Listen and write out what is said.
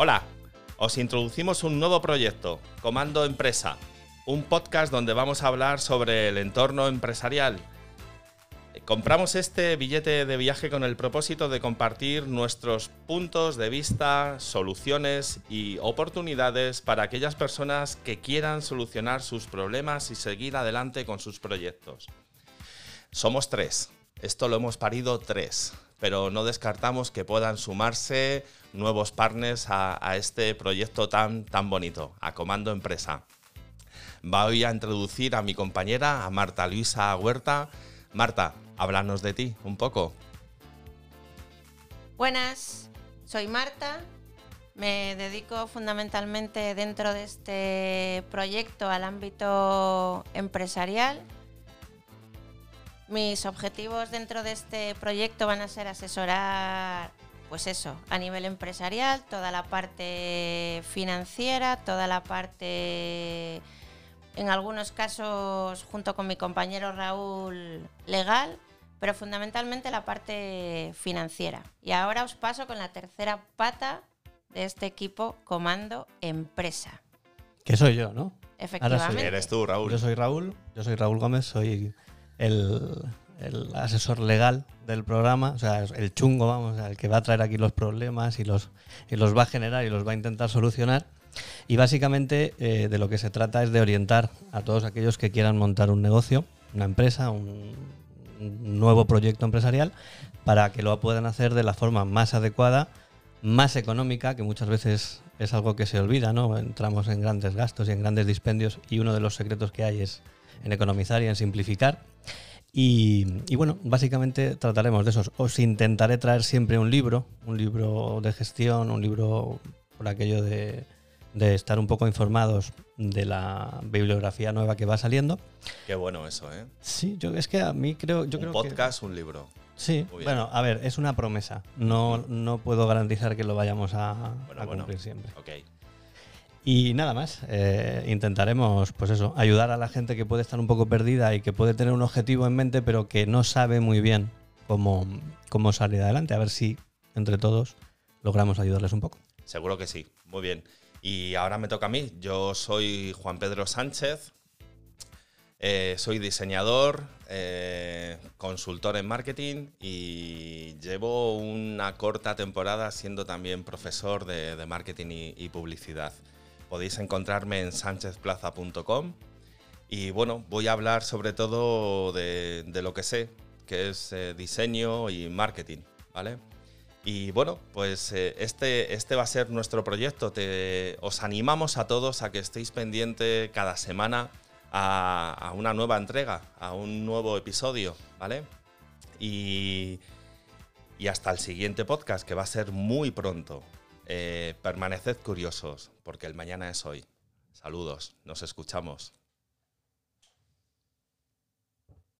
Hola, os introducimos un nuevo proyecto, Comando Empresa, un podcast donde vamos a hablar sobre el entorno empresarial. Compramos este billete de viaje con el propósito de compartir nuestros puntos de vista, soluciones y oportunidades para aquellas personas que quieran solucionar sus problemas y seguir adelante con sus proyectos. Somos tres, esto lo hemos parido tres, pero no descartamos que puedan sumarse nuevos partners a, este proyecto tan, tan bonito, a Comando Empresa. Voy a introducir a mi compañera, a Marta Luisa Huerta. Marta, háblanos de ti un poco. Buenas, soy Marta. Me dedico fundamentalmente dentro de este proyecto al ámbito empresarial mis objetivos dentro de este proyecto van a ser asesorar, pues eso, a nivel empresarial, toda la parte financiera, toda la parte, en algunos casos, junto con mi compañero Raúl, legal, pero fundamentalmente la parte financiera. Y ahora os paso con la tercera pata de este equipo, Comando Empresa. Que soy yo, ¿no? Efectivamente. Eres tú, Raúl. Yo soy Raúl, yo soy Raúl Gómez, soy el, asesor legal del programa, o sea, el chungo, vamos, el que va a traer aquí los problemas y los, y los va a generar y los va a intentar solucionar. Y básicamente eh, de lo que se trata es de orientar a todos aquellos que quieran montar un negocio, una empresa, un, nuevo proyecto empresarial, para que lo puedan hacer de la forma más adecuada, más económica, que muchas veces es algo que se olvida, ¿no? Entramos en grandes gastos y en grandes dispendios y uno de los secretos que hay es en economizar y en simplificar. Y, bueno, básicamente trataremos de esos. Os intentaré traer siempre un libro, un libro de gestión, un libro por aquello de, estar un poco informados de la bibliografía nueva que va saliendo. Qué bueno eso, ¿eh? Sí, yo es que a mí creo... Yo un creo podcast, un libro. Sí, bueno, a ver, es una promesa. No, no puedo garantizar que lo vayamos a, cumplir siempre. Okay. Y nada más, eh, intentaremos, pues eso, ayudar a la gente que puede estar un poco perdida y que puede tener un objetivo en mente, pero que no sabe muy bien cómo, cómo salir adelante. A ver si entre todos logramos ayudarles un poco. Seguro que sí, muy bien. Y ahora me toca a mí. Yo soy Juan Pedro Sánchez, eh, soy diseñador, eh, consultor en marketing y llevo una corta temporada siendo también profesor de, marketing y publicidad. Podéis encontrarme en sanchezplaza.com y bueno, voy a hablar sobre todo de, lo que sé, que es eh, diseño y marketing, ¿vale? Y bueno, pues eh, este, este va a ser nuestro proyecto. Te, os animamos a todos a que estéis pendientes cada semana a, una nueva entrega, a un nuevo episodio, ¿vale? Y, y hasta el siguiente podcast, que va a ser muy pronto. Eh, permaneced curiosos, porque el mañana es hoy. Saludos, nos escuchamos.